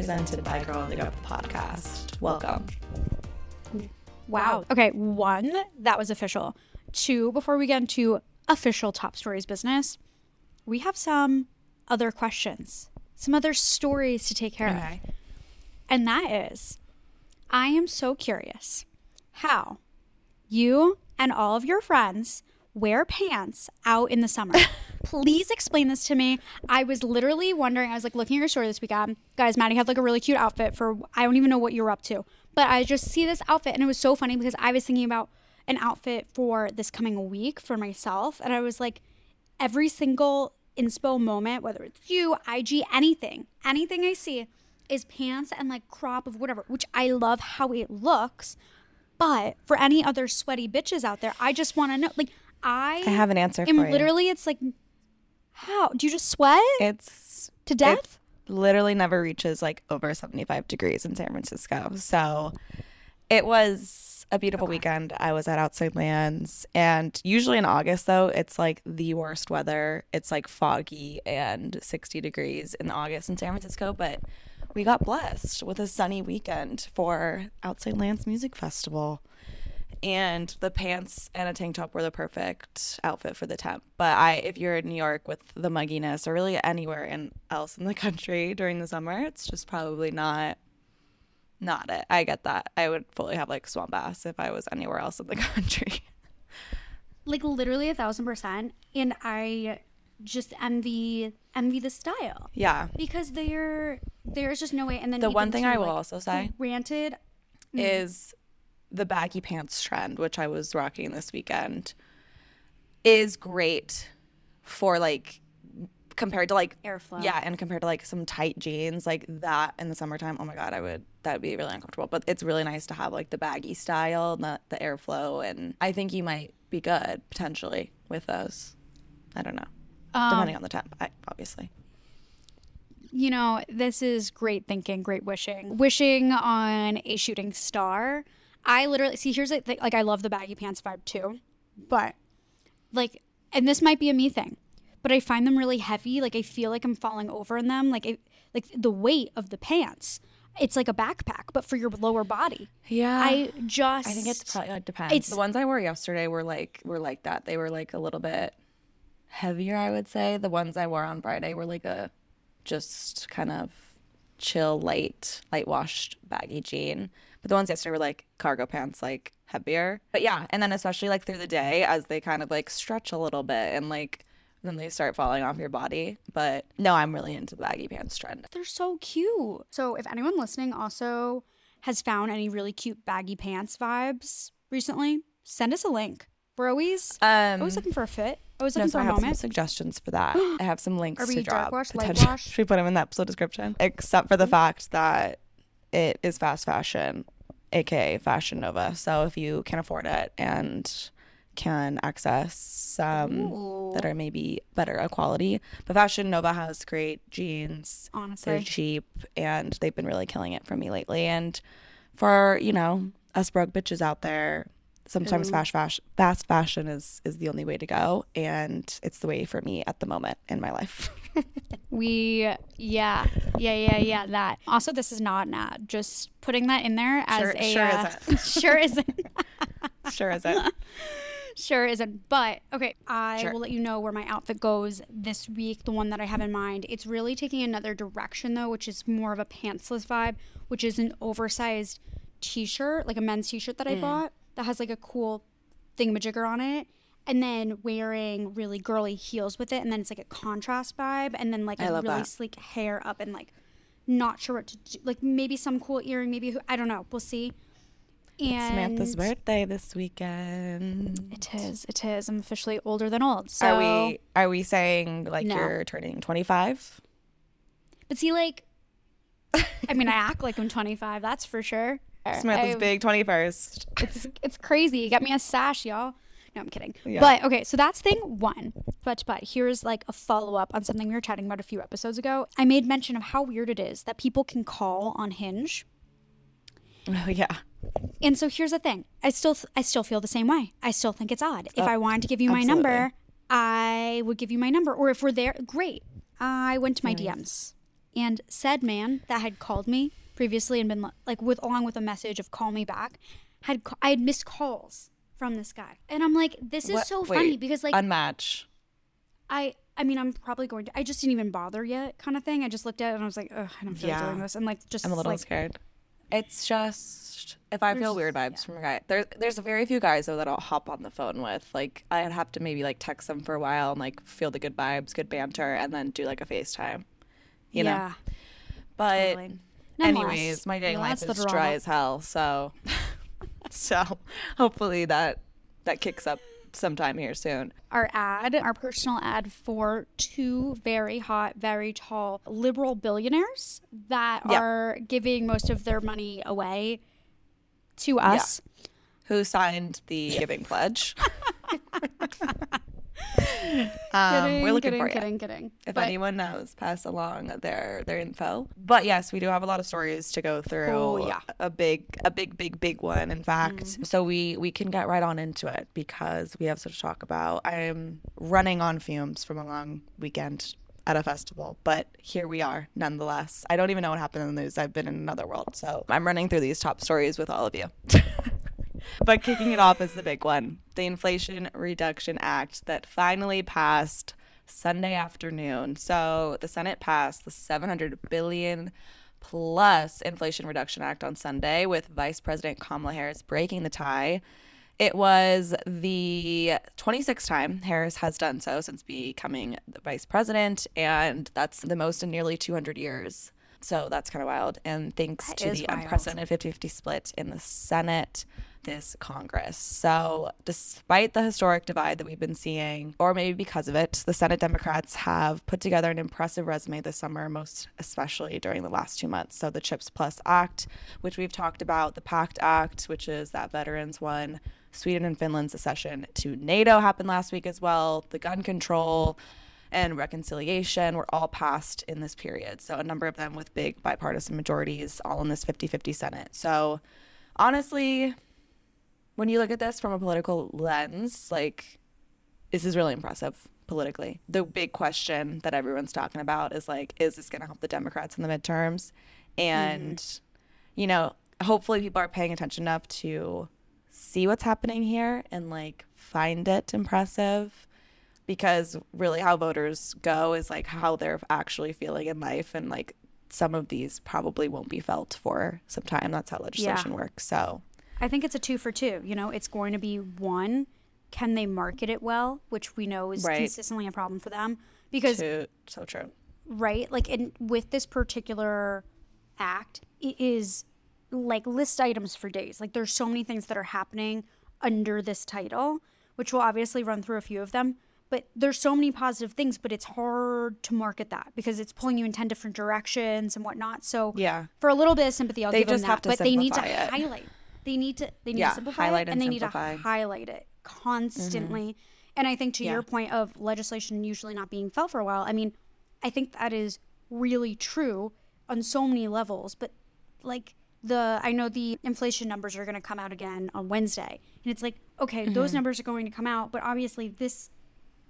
presented by Girl on the the podcast. Welcome. Wow. Okay, one, that was official. Two, before we get into official top stories business, we have some other questions, some other stories to take care Okay. of. And that is, I am so curious how you and all of your friends wear pants out in the summer. Please explain this to me. I was literally wondering, I was like looking at your story this weekend. Guys, Maddie had like a really cute outfit for, I don't even know what you're up to, but I just see this outfit and it was so funny because I was thinking about an outfit for this coming week for myself. And I was like, every single inspo moment, whether it's you, IG, anything, anything I see is pants and like crop of whatever, which I love how it looks. But for any other sweaty bitches out there, I just want to know. Like, I, I have an answer am you. literally, it's like, how do you just sweat It's to death? It literally never reaches like over 75 degrees in San Francisco. So it was a beautiful weekend. I was at Outside Lands. And usually in August, though, it's like the worst weather. It's like foggy and 60 degrees in August in San Francisco. But we got blessed with a sunny weekend for Outside Lands Music Festival. And the pants and a tank top were the perfect outfit for the temp. But I, if you're in New York with the mugginess, or really anywhere in, else in the country during the summer, it's just probably not, not it. I get that. I would fully have like swamp ass if I was anywhere else in the country. like literally a thousand percent. And I just envy envy the style yeah. because there there's just no way. And then The one thing too, I will like, also say granted, mm. is the baggy pants trend, which I was rocking this weekend, is great for like compared to like Airflow. Yeah, and compared to like some tight jeans like that in the summertime, oh my god, I would that would be really uncomfortable. But it's really nice to have like the baggy style, and the the airflow, and I think you might be good potentially with those. I don't know, Um, depending on the temp, I, obviously. you know, this is great thinking, great wishing. Wishing on a shooting star. I literally see here's the thing, like I love the baggy pants vibe too, but like, and this might be a me thing, but I find them really heavy. Like I feel like I'm falling over in them. Like, it, like the weight of the pants. It's like a backpack, but for your lower body. Yeah, I just I think it's probably it depends. It's- the ones I wore yesterday were like were like that. They were like a little bit heavier, I would say. The ones I wore on Friday were like a just kind of chill, light, light washed baggy jean. But the ones yesterday were like cargo pants, like heavier. But yeah, and then especially like through the day as they kind of like stretch a little bit and like then they start falling off your body. But no, I'm really into the baggy pants trend. they're so cute. So if anyone listening also has found any really cute baggy pants vibes recently, send us a link. We're always Um, always looking for a fit. Always No, looking so for I a have some suggestions for that. I have some links Are we to drop. wash, light wash? Should we put them in the episode description? Except for the fact that it is fast fashion, aka Fashion Nova. So if you can afford it and can access some that are maybe better a quality, but Fashion Nova has great jeans. Honestly. They're cheap and they've been really killing it for me lately. And for you know us broke bitches out there, sometimes fast fashion, fast fashion is is the only way to go, and it's the way for me at the moment in my life. we yeah yeah yeah yeah that. Also, this is not an ad. Just putting that in there as Sure- a sure uh, isn't. sure isn't. sure isn't. Sure isn't. But okay, I Sure. will let you know where my outfit goes this week, the one that I have in mind. It's really taking another direction though, which is more of a pantsless vibe, which is an oversized t-shirt, like a men's t-shirt Mm. that I bought that has like a cool thingamajigger on it. And then wearing really girly heels with it, and then it's like a contrast vibe, and then like I a really that. sleek hair up, and like not sure what to do. Like maybe some cool earring, maybe who I don't know. We'll see. And Samantha's birthday this weekend. It is. It is. I'm officially older than old. So, Are we are we saying like No. you're turning 25? But see, like, I mean, I act like I'm 25. That's for sure. Samantha's I- big 21st. It's it's crazy. You got me a sash, y'all. No, I'm kidding. Yeah. But okay, so that's thing one. But but here's like a follow up on something we were chatting about a few episodes ago. I made mention of how weird it is that people can call on Hinge. Oh yeah. And so here's the thing. I still I still feel the same way. I still think it's odd. If oh, I wanted to give you my absolutely. number, I would give you my number. Or if we're there, great. I went to my DMs and said man that had called me previously and been like with along with a message of call me back had I had missed calls from this guy. And I'm like this is What- so wait, funny because like Unmatch. I I mean I'm probably going to I just didn't even bother yet kind of thing. I just looked at it and I was like, ugh, I don't feel like doing this. And like just I'm a little like, scared. It's just if I feel weird vibes from a guy. There, there's very few guys though that I'll hop on the phone with. Like I'd have to maybe like text them for a while and like feel the good vibes, good banter, and then do like a FaceTime. You know. But totally. Anyways, my dating life is dry as hell. So, so hopefully that that kicks up sometime here soon. our ad, our personal ad for two very hot, very tall liberal billionaires that Yeah. are giving most of their money away to us. Who signed the giving pledge? um, Kidding, we're looking kidding, for you. kidding, kidding. If But- anyone knows, pass along their their info. But yes, we do have a lot of stories to go through. Oh, yeah. a big, a big, big, big one. In fact, Mm-hmm. so we we can get right on into it because we have so to talk about. I'm running on fumes from a long weekend at a festival, but here we are nonetheless. I don't even know what happened in the news. I've been in another world, so I'm running through these top stories with all of you. But kicking it off is the big one the Inflation Reduction Act that finally passed Sunday afternoon. So the Senate passed the 700 billion plus Inflation Reduction Act on Sunday with Vice President Kamala Harris breaking the tie. It was the 26th time Harris has done so since becoming the vice president, and that's the most in nearly 200 years. So that's kind of wild. And thanks That to the wild. unprecedented 50 50 split in the Senate this Congress. So, despite the historic divide that we've been seeing, or maybe because of it, the Senate Democrats have put together an impressive resume this summer, most especially during the last two months. So, the CHIPS Plus Act, which we've talked about, the PACT Act, which is that veterans one, Sweden and Finland's accession to NATO happened last week as well, the gun control and reconciliation were all passed in this period. So, a number of them with big bipartisan majorities, all in this 50 50 Senate. So, honestly, when you look at this from a political lens, like, this is really impressive politically. The big question that everyone's talking about is like, is this going to help the Democrats in the midterms? And, mm-hmm. you know, hopefully people are paying attention enough to see what's happening here and like find it impressive. Because really how voters go is like how they're actually feeling in life. And like some of these probably won't be felt for some time. That's how legislation works. So I think it's a two for two. You know, it's going to be one, can they market it well, which we know is Right. consistently a problem for them. Because too, so true right? Like in with this particular act, it is like list items for days. Like there's so many things that are happening under this title, which we'll obviously run through a few of them. But there's so many positive things, but it's hard to market that because it's pulling you in ten different directions and whatnot. So Yeah. for a little bit of sympathy, I'll They give them that. but they need to it. highlight. They need to they need Yeah, to simplify highlight it, and and they simplify. need to highlight it constantly. And I think to Yeah. your point of legislation usually not being felt for a while, I mean, I think that is really true on so many levels. But like the, I know the inflation numbers are going to come out again on Wednesday, and it's like, okay, those Mm-hmm. numbers are going to come out, but obviously this,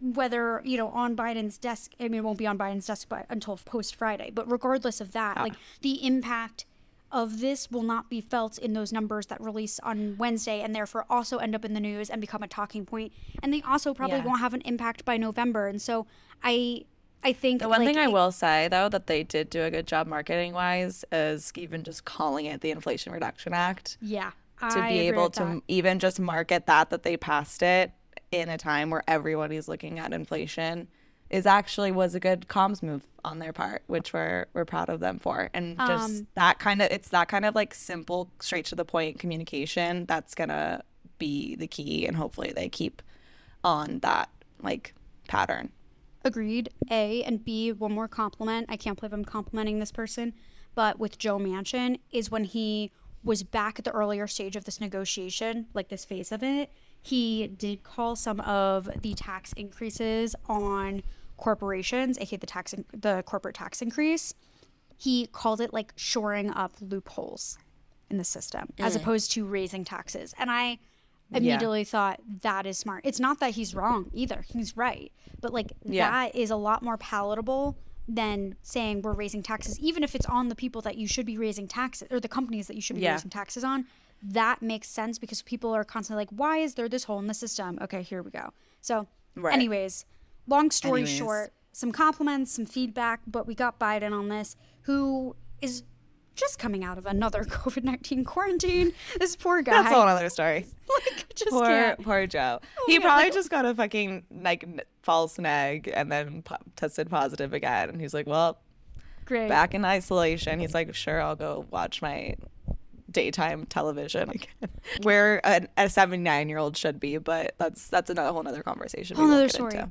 whether you know on Biden's desk, I mean, it won't be on Biden's desk by, until post Friday. But regardless of that, like the impact of this will not be felt in those numbers that release on Wednesday and therefore also end up in the news and become a talking point. And they also probably Yeah. won't have an impact by November. And so I I think The one like, thing I will say though that they did do a good job marketing wise is even just calling it the Inflation Reduction Act yeah, to I be able to that. even just market that that they passed it in a time where everybody's looking at inflation is actually was a good comms move on their part, which we're we're proud of them for. And just Um, that kind of it's that kind of like simple, straight to the point communication that's gonna be the key, and hopefully they keep on that like pattern. Agreed. A and B, one more compliment. I can't believe I'm complimenting this person, but with Joe Manchin is when he was back at the earlier stage of this negotiation, like this phase of it, he did call some of the tax increases on corporations, aka the tax, the corporate tax increase. He called it like shoring up loopholes in the system, as mm. opposed to raising taxes. And I immediately thought that is smart. It's not that he's wrong either. He's right. But like Yeah. that is a lot more palatable than saying we're raising taxes, even if it's on the people that you should be raising taxes or the companies that you should be Yeah. raising taxes on. That makes sense because people are constantly like, why is there this hole in the system? Okay, here we go. So, Right. anyways, long story Anyways. short, some compliments, some feedback, but we got Biden on this, who is just coming out of another COVID 19 quarantine. This poor guy. That's a whole other story. like, just Poor can't. poor Joe. Oh he probably just got a fucking like false neg and then po- tested positive again. And he's like, well, Great. back in isolation. He's like, sure, I'll go watch my daytime television again, where a, a 79 year old should be. But that's that's another whole other conversation. Whole get story. into.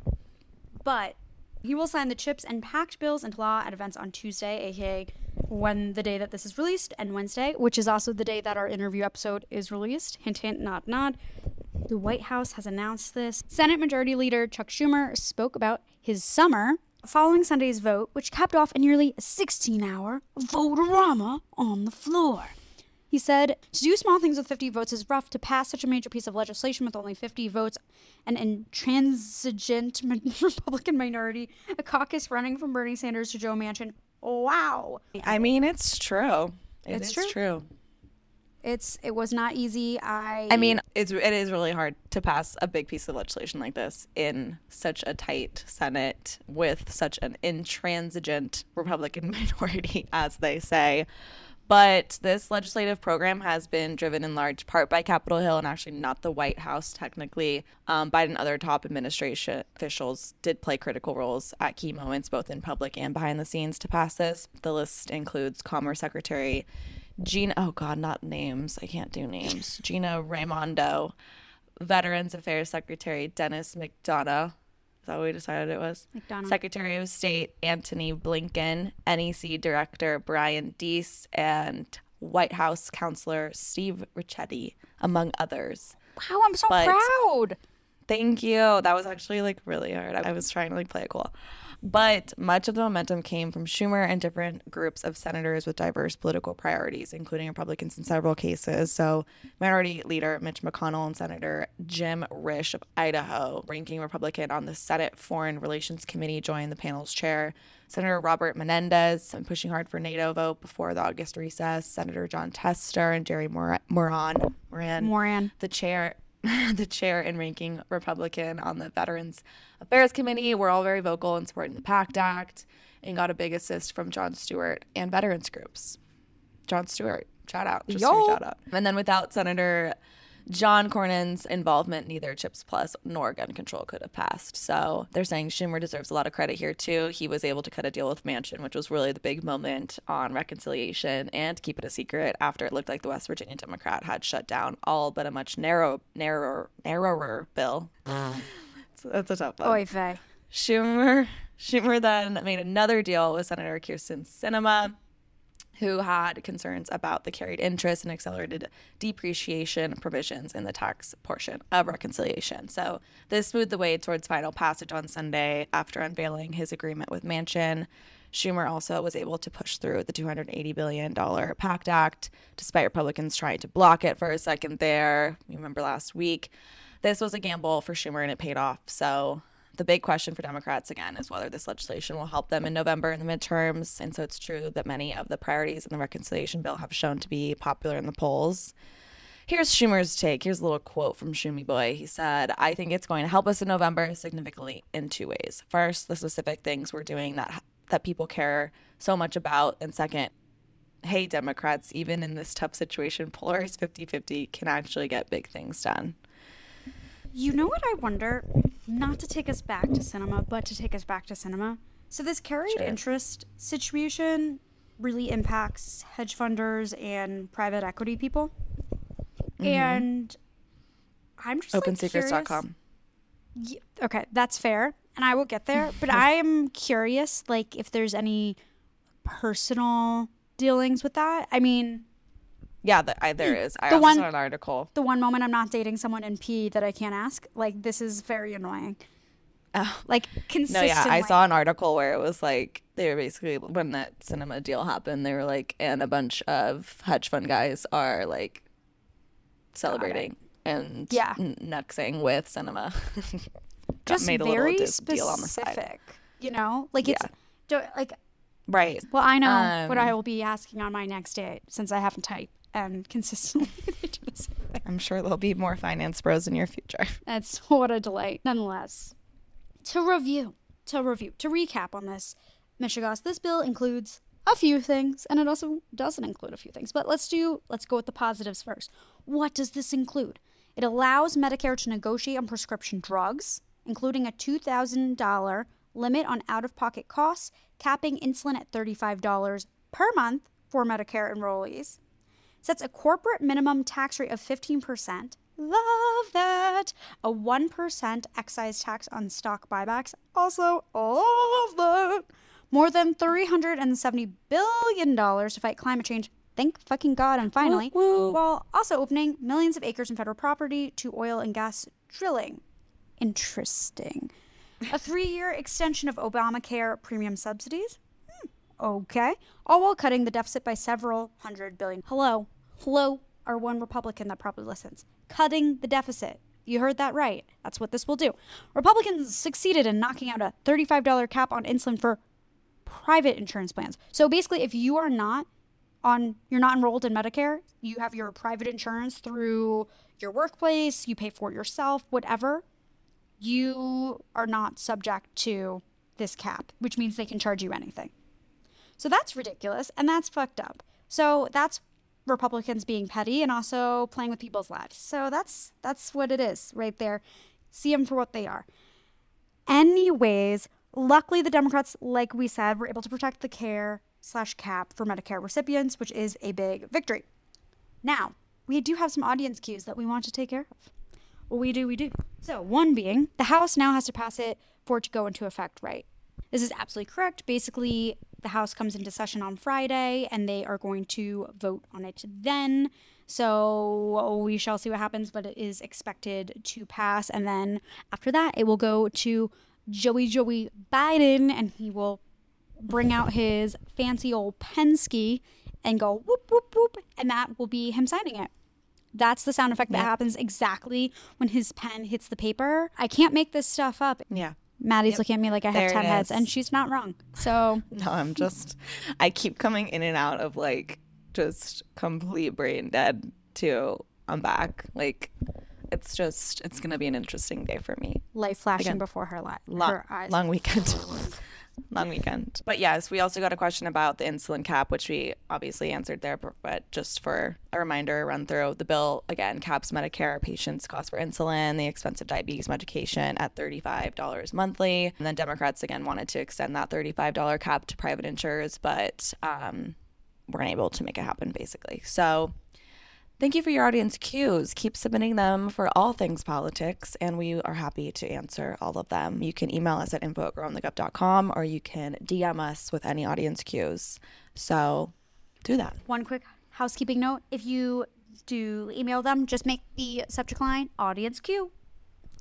But he will sign the chips and PACT bills into law at events on Tuesday, aka when the day that this is released, and Wednesday, which is also the day that our interview episode is released. Hint, hint, nod, nod. The White House has announced this. Senate Majority Leader Chuck Schumer spoke about his summer following Sunday's vote, which capped off a nearly 16 hour vote-a-rama on the floor. He said, To do small things with 50 votes is rough. To pass such a major piece of legislation with only 50 votes, an intransigent Republican minority, a caucus running from Bernie Sanders to Joe Manchin. Wow. I mean, it's true. It's it's true. true. It's it was not easy. I I mean, it's it is really hard to pass a big piece of legislation like this in such a tight Senate with such an intransigent Republican minority, as they say. But this legislative program has been driven in large part by Capitol Hill and actually not the White House, technically. Um, Biden and other top administration officials did play critical roles at key moments, both in public and behind the scenes, to pass this. The list includes Commerce Secretary Gina, oh God, not names. I can't do names. Gina Raimondo, Veterans Affairs Secretary Denis McDonough. Is that what we decided it was? Secretary of State Antony Blinken, NEC Director Brian Deese, and White House Counselor Steve Ricchetti, among others. wow, I'm so but- proud. Thank you. That was actually like really hard. I was trying to like play it cool. But much of the momentum came from Schumer and different groups of senators with diverse political priorities, including Republicans in several cases. So, Minority Leader Mitch McConnell and Senator Jim Risch of Idaho, ranking Republican on the Senate Foreign Relations Committee, joined the panel's chair. Senator Robert Menendez, pushing hard for NATO vote before the August recess. Senator Jon Tester and Jerry Mor- Moran, Moran, Moran. the chair the chair and ranking Republican on the Veterans Affairs Committee were all very vocal in supporting the PACT Act and got a big assist from Jon Stewart and veterans groups. Jon Stewart, shout out, just Yo. a shout out. And then without Senator John Cornyn's involvement, neither CHIPS Plus nor gun control could have passed. So they're saying Schumer deserves a lot of credit here too. He was able to cut a deal with Manchin, which was really the big moment on reconciliation and keep it a secret after it looked like the West Virginia Democrat had shut down all but a much narrow, narrower, narrower bill. That's a tough one. Oy vey. Schumer Schumer then made another deal with Senator Kyrsten Sinema, who had concerns about the carried interest and accelerated depreciation provisions in the tax portion of reconciliation. So this smoothed the way towards final passage on Sunday after unveiling his agreement with Manchin. Schumer also was able to push through the $280 billion PACT Act, despite Republicans trying to block it for a second there. You remember last week. This was a gamble for Schumer and it paid off. So the big question for Democrats again is whether this legislation will help them in November in the midterms. And so it's true that many of the priorities in the reconciliation bill have shown to be popular in the polls. here's Schumer's take. Here's a little quote from Schumi Boy. He said, I think it's going to help us in November significantly in two ways. First, the specific things we're doing that that people care so much about. And second, hey, Democrats, even in this tough situation, polarized 50 50 can actually get big things done. You know what I wonder? Not to take us back to Sinema, but to take us back to Sinema. So this carried Sure. interest situation really impacts hedge funders and private equity people. Mm-hmm. And I'm just like, OpenSecrets.com. Y- okay, that's fair, and I will get there. But I am curious, like, if there's any personal dealings with that. I mean, Yeah, the, I, there is. I The also one- saw an article. the one moment I'm not dating someone in P that I can't ask, like, this is very annoying. Oh. Like No, consistently. yeah, I saw an article where it was like they were basically when that Sinema deal happened, they were like, and a bunch of hedge fund guys are like celebrating and Yeah. n- nuxing with Sinema. Just made a little very dis- deal on the side. specific. You know, like it's Yeah. like. Right. Well, I know what Um, I will be asking on my next date since I haven't typed and consistently. they do the same thing. I'm sure there'll be more finance bros in your future. That's what a delight. Nonetheless, to review, to review, to recap on this, Michigas, this bill includes a few things, and it also doesn't include a few things. But let's do, let's go with the positives first. What does this include? It allows Medicare to negotiate on prescription drugs, including a $2,000 limit on out of pocket costs, capping insulin at $35 per month for Medicare enrollees sets a corporate minimum tax rate of 15%. Love that. A 1% excise tax on stock buybacks. Also, love that. More than $370 billion to fight climate change. Thank fucking God. And finally, while also opening millions of acres in federal property to oil and gas drilling. Interesting. A three year extension of Obamacare premium subsidies. Hmm, okay. All while cutting the deficit by several hundred billion. Hello. Hello, our one Republican that probably listens. Cutting the deficit. You heard that right. That's what this will do. Republicans succeeded in knocking out a $35 cap on insulin for private insurance plans. So basically, if you are not on, you're not enrolled in Medicare, you have your private insurance through your workplace, you pay for it yourself, whatever, you are not subject to this cap, which means they can charge you anything. So that's ridiculous and that's fucked up. So that's Republicans being petty and also playing with people's lives. So that's that's what it is right there. See them for what they are. Anyways, luckily the Democrats, like we said, were able to protect the care slash cap for Medicare recipients, which is a big victory. Now, we do have some audience cues that we want to take care of. Well, we do, we do. So, one being the House now has to pass it for it to go into effect, right? This is absolutely correct. Basically, the House comes into session on Friday and they are going to vote on it then. So we shall see what happens, but it is expected to pass. And then after that, it will go to Joey Joey Biden and he will bring out his fancy old Penske and go whoop, whoop, whoop. And that will be him signing it. That's the sound effect that happens exactly when his pen hits the paper. I can't make this stuff up. Yeah. Maddie's looking at me like I have There 10 heads, and she's not wrong. So, No, I'm just, I keep coming in and out of like just complete brain dead to I'm back. Like, it's just, it's going to be an interesting day for me. life flashing Again, before her, li- Long, her eyes. long weekend. long weekend. But yes, we also got a question about the insulin cap, which we obviously answered there. But- just for a reminder, run through the bill again caps Medicare patients' cost for insulin, the expensive diabetes medication at $35 monthly. And then Democrats again wanted to extend that $35 cap to private insurers, but um, weren't able to make it happen basically. So Thank you for your audience cues. Keep submitting them for all things politics, and we are happy to answer all of them. You can email us at info at girlonthegov.com or you can DM us with any audience cues. So do that. One quick housekeeping note if you do email them, just make the subject line audience cue.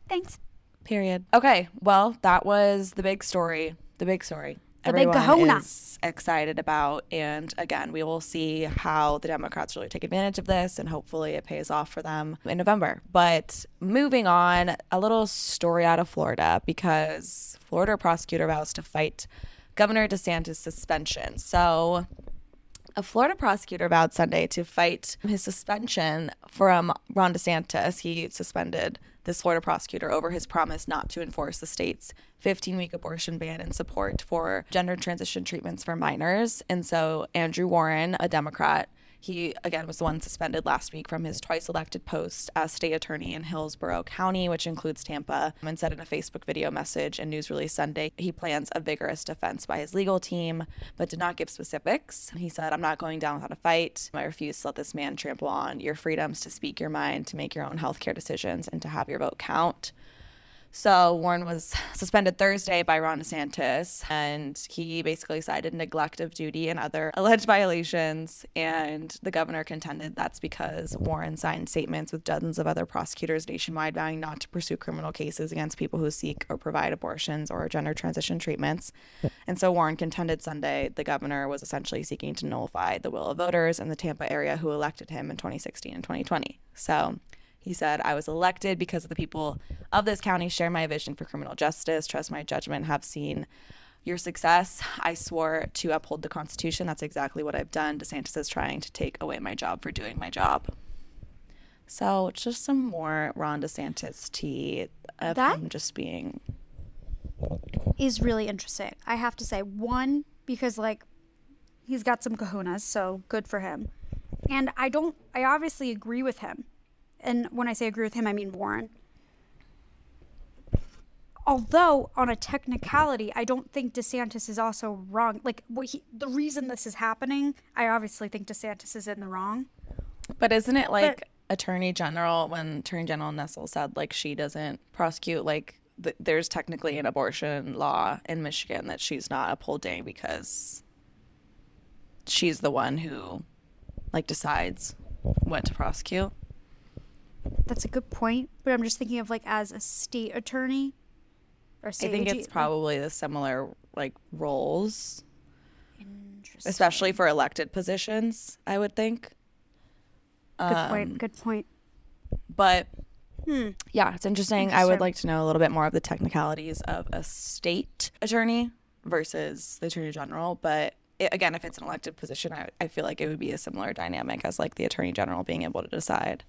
Thanks. Period. Okay, well, that was the big story. The big story. The Everyone kahuna. is excited about, and again, we will see how the Democrats really take advantage of this, and hopefully it pays off for them in November. But moving on, a little story out of Florida because Florida prosecutor vows to fight Governor DeSantis' suspension. So A Florida prosecutor vowed Sunday to fight his suspension from Ron DeSantis. He suspended this Florida prosecutor over his promise not to enforce the state's 15 week abortion ban in support for gender transition treatments for minors. And so Andrew Warren, a Democrat, he, again, was the one suspended last week from his twice elected post as state attorney in Hillsborough County, which includes Tampa, and said in a Facebook video message and news release Sunday he plans a vigorous defense by his legal team, but did not give specifics. He said, I'm not going down without a fight. I refuse to let this man trample on your freedoms to speak your mind, to make your own healthcare decisions, and to have your vote count. So Warren was suspended Thursday by Ron DeSantis, and he basically cited neglect of duty and other alleged violations. And the governor contended that's because Warren signed statements with dozens of other prosecutors nationwide vowing not to pursue criminal cases against people who seek or provide abortions or gender transition treatments. And so Warren contended Sunday the governor was essentially seeking to nullify the will of voters in the Tampa area who elected him in 2016 and 2020. So he said, I was elected because of the people of this county share my vision for criminal justice, trust my judgment, have seen your success. I swore to uphold the Constitution. That's exactly what I've done. DeSantis is trying to take away my job for doing my job. So just some more Ron DeSantis tea of That- him just being is really interesting. I have to say, one, because like he's got some kahunas, so good for him. And I don't, I obviously agree with him. And when I say agree with him, I mean Warren. Although, on a technicality, I don't think DeSantis is also wrong. Like, what he, the reason this is happening, I obviously think DeSantis is in the wrong. But isn't it like Attorney General when Attorney General Nessel said like she doesn't prosecute like th- there's technically an abortion law in Michigan that she's not upholding because she's the one who like decides what to prosecute. That's a good point. But I'm just thinking of like as a state attorney or I think AG it's probably the similar like roles, Interesting. especially for elected positions. I would think. Good Um, point. Good point. but Hmm. yeah, it's interesting. I would like to know a little bit more of the technicalities of a state attorney versus the attorney general. But it, again, if it's an elected position, I, I feel like it would be a similar dynamic as like the attorney general being able to decide,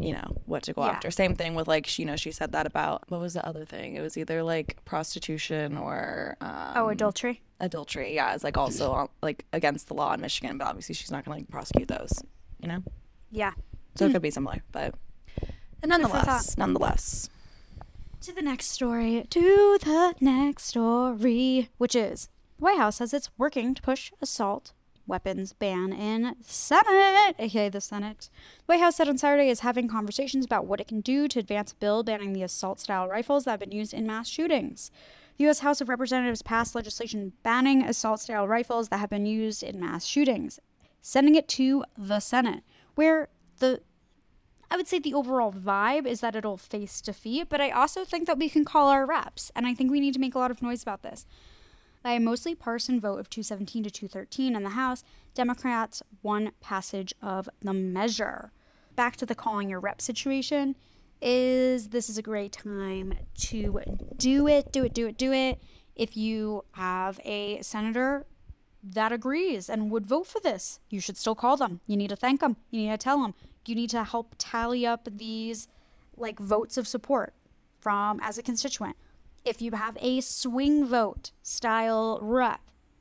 you know, what to go Yeah. after. Same thing with like, she, you know, she said that about what was the other thing? It was either like prostitution or um, oh, adultery. adultery. Yeah, it's like also like against the law in Michigan, but obviously she's not going to like prosecute those, you know. Yeah. So it could be similar, but and nonetheless, nonetheless. To the next story. To the next story, which is the White House says it's working to push assault weapons ban in Senate, aka the Senate. The White House said on Saturday is having conversations about what it can do to advance a bill banning the assault-style rifles that have been used in mass shootings. The U.S. House of Representatives passed legislation banning assault-style rifles that have been used in mass shootings, sending it to the Senate, where the I would say the overall vibe is that it'll face defeat, but I also think that we can call our reps, and I think we need to make a lot of noise about this. By a mostly partisan vote of 217 to 213 in the House, Democrats won passage of the measure. Back to the calling your rep situation is this is a great time to do it, do it, do it, do it. If you have a senator that agrees and would vote for this, you should still call them. You need to thank them. You need to tell them. You need to help tally up these like votes of support from as a constituent. If you have a swing vote style rep,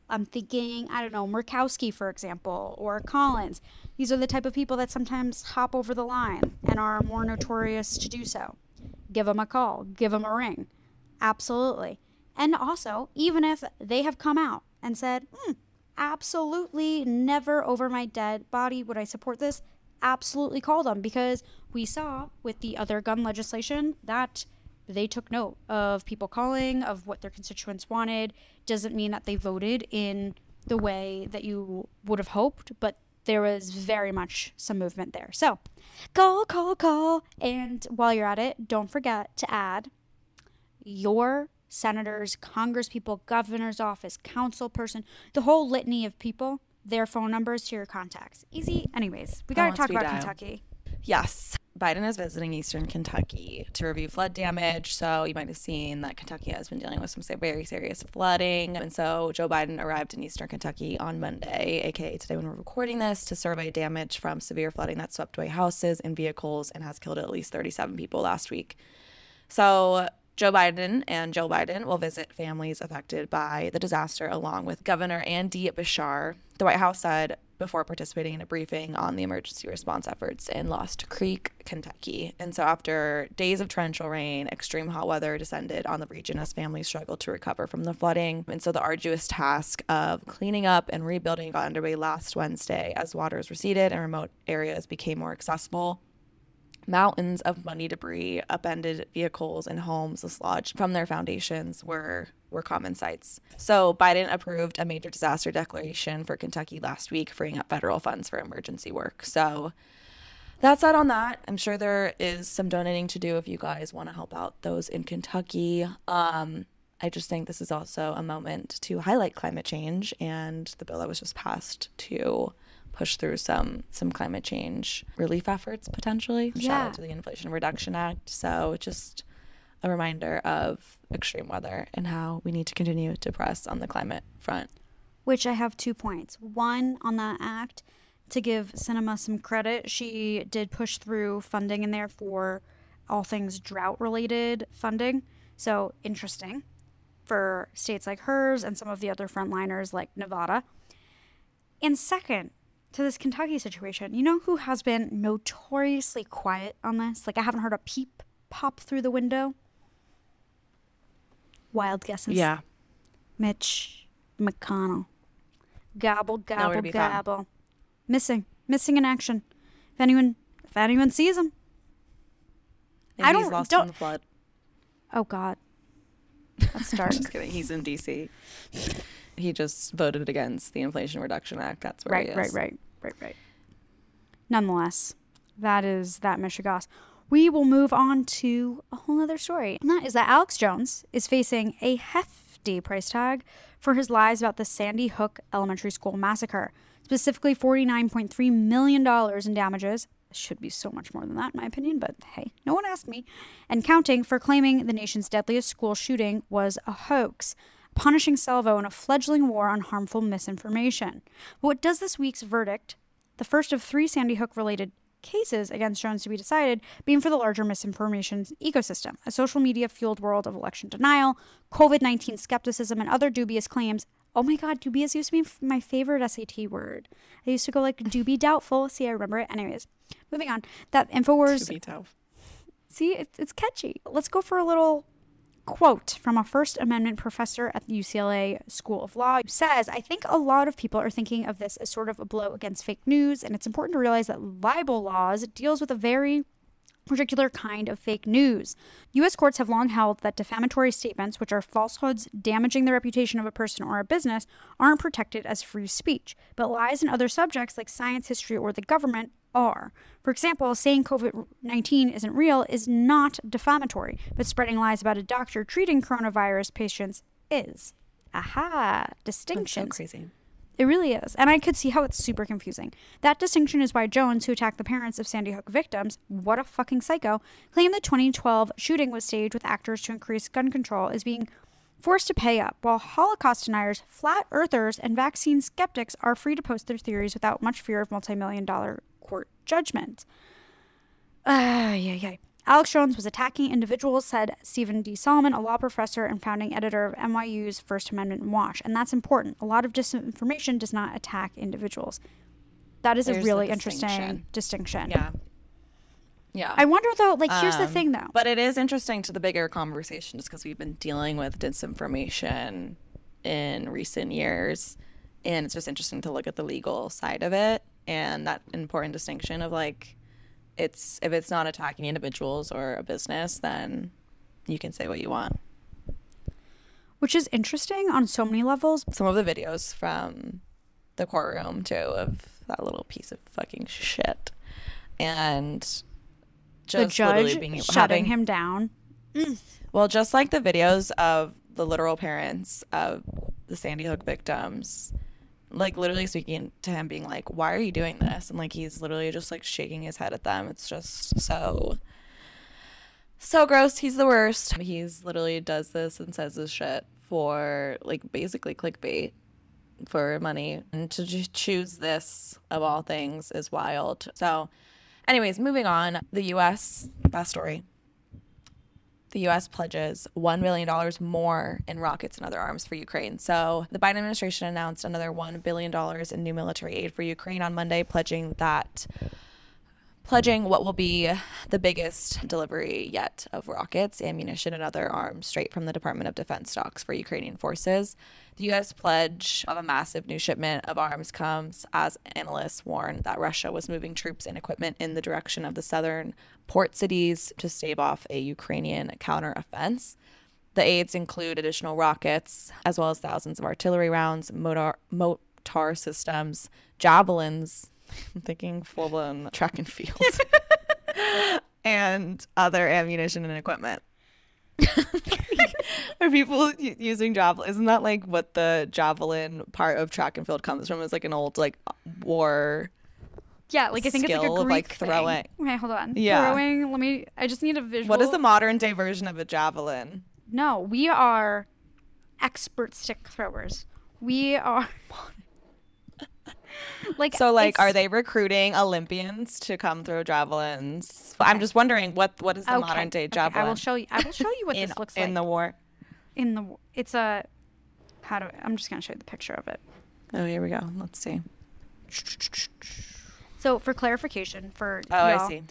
I'm thinking, I don't know, Murkowski, for example, or Collins. These are the type of people that sometimes hop over the line and are more notorious to do so. Give them a call, give them a ring. Absolutely. And also, even if they have come out and said, hmm, absolutely never over my dead body would I support this, absolutely call them because we saw with the other gun legislation that they took note of people calling, of what their constituents wanted. Doesn't mean that they voted in the way that you would have hoped, but there was very much some movement there. So call, call, call. And while you're at it, don't forget to add your senators, congresspeople, governor's office, council person, the whole litany of people, their phone numbers to your contacts. Easy. Anyways, we got to talk about dial. Kentucky. Yes. Biden is visiting Eastern Kentucky to review flood damage. So you might have seen that Kentucky has been dealing with some very serious flooding. And so Joe Biden arrived in Eastern Kentucky on Monday, aka today when we're recording this, to survey damage from severe flooding that swept away houses and vehicles and has killed at least 37 people last week. So Joe Biden and Joe Biden will visit families affected by the disaster along with Governor Andy Beshear. The White House said before participating in a briefing on the emergency response efforts in Lost Creek, Kentucky. And so, after days of torrential rain, extreme hot weather descended on the region as families struggled to recover from the flooding. And so, the arduous task of cleaning up and rebuilding got underway last Wednesday as waters receded and remote areas became more accessible mountains of money debris, upended vehicles, and homes dislodged from their foundations were were common sights. So Biden approved a major disaster declaration for Kentucky last week, freeing up federal funds for emergency work. So that's that on that. I'm sure there is some donating to do if you guys want to help out those in Kentucky. Um, I just think this is also a moment to highlight climate change and the bill that was just passed to push through some some climate change relief efforts potentially. Yeah. Shout out to the Inflation Reduction Act. So just a reminder of extreme weather and how we need to continue to press on the climate front. Which I have two points. One on that act, to give Sinema some credit, she did push through funding in there for all things drought related funding. So interesting for states like hers and some of the other frontliners like Nevada. And second, to this Kentucky situation, you know who has been notoriously quiet on this? Like I haven't heard a peep pop through the window. Wild guesses. Yeah. Mitch McConnell. Gobble, gobble, found. gobble. Missing. Missing in action. If anyone if anyone sees him. I don't- lost don't- in the flood. Oh God. That's dark. Just kidding. He's in DC. He just voted against the Inflation Reduction Act. That's where he is. right, right, right, right. Right. Nonetheless, that is that Michigas. We will move on to a whole other story. And that is that Alex Jones is facing a hefty price tag for his lies about the Sandy Hook Elementary School massacre, specifically $49.3 million in damages. Should be so much more than that, in my opinion, but hey, no one asked me. And counting for claiming the nation's deadliest school shooting was a hoax punishing Salvo in a fledgling war on harmful misinformation. But what does this week's verdict, the first of three Sandy Hook related cases against Jones to be decided, being for the larger misinformation ecosystem, a social media fueled world of election denial, COVID 19 skepticism, and other dubious claims. Oh my God, dubious used to be my favorite SAT word. I used to go like, do be doubtful. See, I remember it. Anyways, moving on. That InfoWars be tough. See, it's, it's catchy. Let's go for a little quote from a First Amendment professor at the UCLA School of Law who says, I think a lot of people are thinking of this as sort of a blow against fake news, and it's important to realize that libel laws deals with a very particular kind of fake news. U.S. courts have long held that defamatory statements, which are falsehoods damaging the reputation of a person or a business, aren't protected as free speech, but lies in other subjects like science, history, or the government are. For example, saying COVID 19 isn't real is not defamatory, but spreading lies about a doctor treating coronavirus patients is. Aha, That's so crazy. It really is. And I could see how it's super confusing. That distinction is why Jones, who attacked the parents of Sandy Hook victims, what a fucking psycho, claimed the 2012 shooting was staged with actors to increase gun control, is being forced to pay up, while Holocaust deniers, flat earthers, and vaccine skeptics are free to post their theories without much fear of multi million dollar court judgment. Ah, yeah, yeah. Alex Jones was attacking individuals, said Stephen D. Solomon, a law professor and founding editor of NYU's First Amendment Watch. And that's important. A lot of disinformation does not attack individuals. That is There's a the really interesting distinction. distinction. Yeah. Yeah. I wonder though, like, here's the Um, thing though. But it is interesting to the bigger conversation just because we've been dealing with disinformation in recent years. And it's just interesting to look at the legal side of it and that important distinction of like, it's if it's not attacking individuals or a business, then you can say what you want. Which is interesting on so many levels. Some of the videos from the courtroom too of that little piece of fucking shit, and just the literally judge being, shutting having, him down. Well, just like the videos of the literal parents of the Sandy Hook victims like literally speaking to him being like why are you doing this? And like he's literally just like shaking his head at them. It's just so so gross. He's the worst. He's literally does this and says this shit for like basically clickbait for money. And to choose this of all things is wild. So anyways moving on. The us best story the U.S. pledges $1 billion more in rockets and other arms for Ukraine. So the Biden administration announced another $1 billion in new military aid for Ukraine on Monday, pledging that pledging what will be the biggest delivery yet of rockets, ammunition, and other arms straight from the Department of Defense stocks for Ukrainian forces. The U.S. pledge of a massive new shipment of arms comes as analysts warn that Russia was moving troops and equipment in the direction of the southern port cities to stave off a Ukrainian counteroffense. The aids include additional rockets, as well as thousands of artillery rounds, motor, motor systems, javelins, I'm thinking full blown track and field, and other ammunition and equipment. Are people using javelin? Isn't that like what the javelin part of track and field comes from? It's like an old like war. Yeah, like I think it's like a skill of, Greek like, thing. throwing. Okay, hold on. Yeah. Throwing. Let me. I just need a visual. What is the modern day version of a javelin? No, we are expert stick throwers. We are. Like So like, are they recruiting Olympians to come throw javelins? I'm just wondering what what is the Okay, modern day okay, javelin I will show you. I will show you what in, this looks like in the war? in the. It's a. How do I, i'm just gonna show you the picture of it. Oh, here we go. Let's see. So for clarification, for Oh, I see.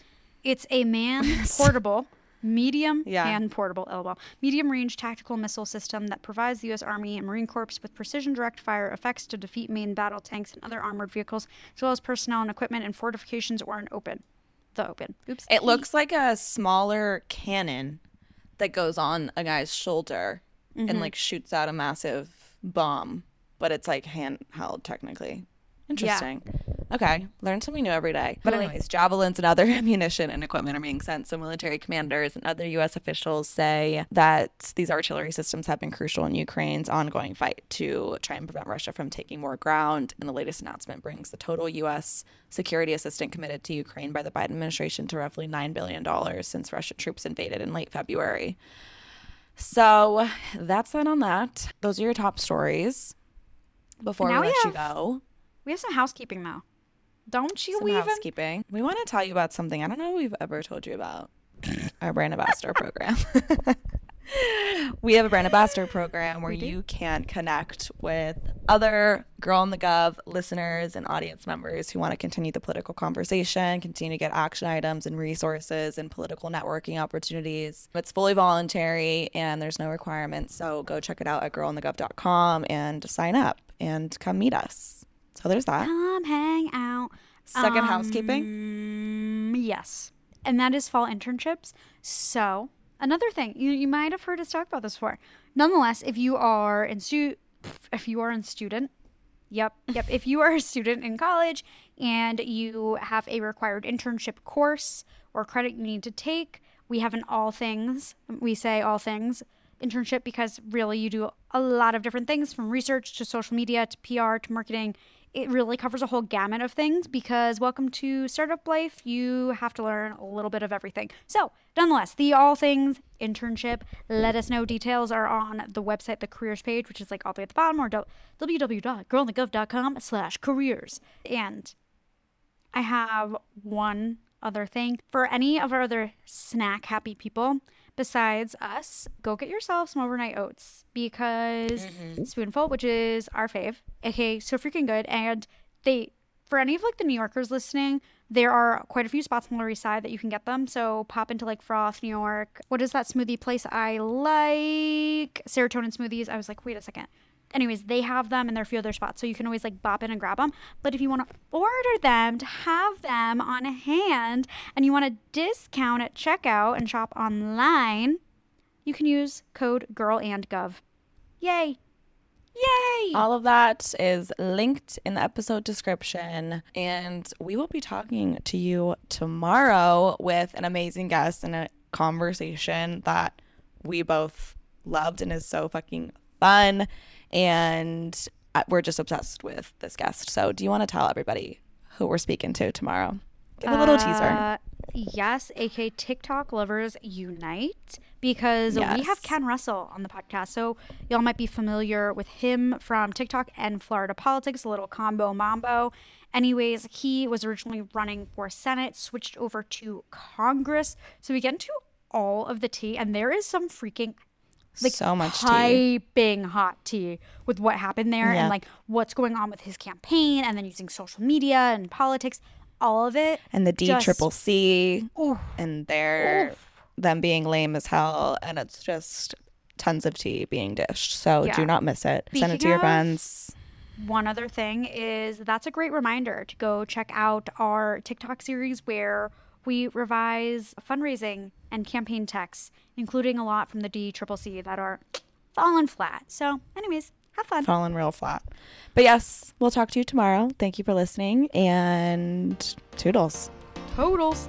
It's a man portable, medium Yeah. and portable LOL, medium range tactical missile system that provides the U.S. Army and Marine Corps with precision direct fire effects to defeat main battle tanks and other armored vehicles, as well as personnel and equipment in fortifications or in open. The open. Oops. It looks like a smaller cannon that goes on a guy's shoulder Mm-hmm. and like shoots out a massive bomb, but it's like handheld technically. Interesting. Okay, learn something new every day. But anyways, javelins and other ammunition and equipment are being sent. So military commanders and other U.S. officials say that these artillery systems have been crucial in Ukraine's ongoing fight to try and prevent Russia from taking more ground. And the latest announcement brings the total U.S. security assistance committed to Ukraine by the Biden administration to roughly $9 billion since Russian troops invaded in late February. So that's that on that. Those are your top stories. Before we we let you go, We have some housekeeping though. Don't you some even? housekeeping. We want to tell you about something I don't know if we've ever told you about our brand ambassador program. we have a brand ambassador program where you can connect with other Girl in the Gov listeners and audience members who want to continue the political conversation, continue to get action items and resources and political networking opportunities. It's fully voluntary and there's no requirements. So go check it out at girlinthegov.com and sign up and come meet us. So there's that. Come hang out. Second housekeeping. Um, yes. And that is fall internships. So, another thing, you, you might have heard us talk about this before. Nonetheless, if you are in stu- if you are in student, yep, yep, if you are a student in college and you have a required internship course or credit you need to take, we have an all things, we say all things internship because really you do a lot of different things from research to social media to PR to marketing. It really covers a whole gamut of things because welcome to startup life. You have to learn a little bit of everything. So, nonetheless, the all things internship, let us know. Details are on the website, the careers page, which is like all the way at the bottom, or www.girlinthegov.com slash careers. And I have one other thing. For any of our other snack happy people besides us, go get yourself some overnight oats because mm-hmm. Spoonful, which is our fave, okay, so freaking good, and they for any of like the New Yorkers listening, there are quite a few spots on the Lower East Side that you can get them. So pop into like Froth, New York. What is that smoothie place I like? Serotonin smoothies. I was like, wait a second. Anyways, they have them are a few other spots, so you can always like bop in and grab them. But if you want to order them to have them on hand and you want a discount at checkout and shop online, you can use code Girl and Gov. Yay! Yay! All of that is linked in the episode description. And we will be talking to you tomorrow with an amazing guest and a conversation that we both loved and is so fucking fun. And we're just obsessed with this guest. So, do you want to tell everybody who we're speaking to tomorrow? Give a little teaser. Uh, Yes, aka TikTok lovers unite because we have Ken Russell on the podcast. So y'all might be familiar with him from TikTok and Florida politics, a little combo mambo. Anyways, he was originally running for Senate, switched over to Congress. So we get into all of the tea, and there is some freaking like so much tea. piping hot tea with what happened there Yeah. and like what's going on with his campaign and then using social media and politics all of it And the D just- triple C Oof. and they're them being lame as hell and it's just tons of tea being dished. So Yeah. do not miss it. Send it to your friends. one other thing is that's a great reminder to go check out our TikTok series where we revise fundraising and campaign texts, including a lot from the D Triple C that are falling flat. So, anyways, have fun. Falling real flat. But yes, we'll talk to you tomorrow. Thank you for listening and toodles. Totals.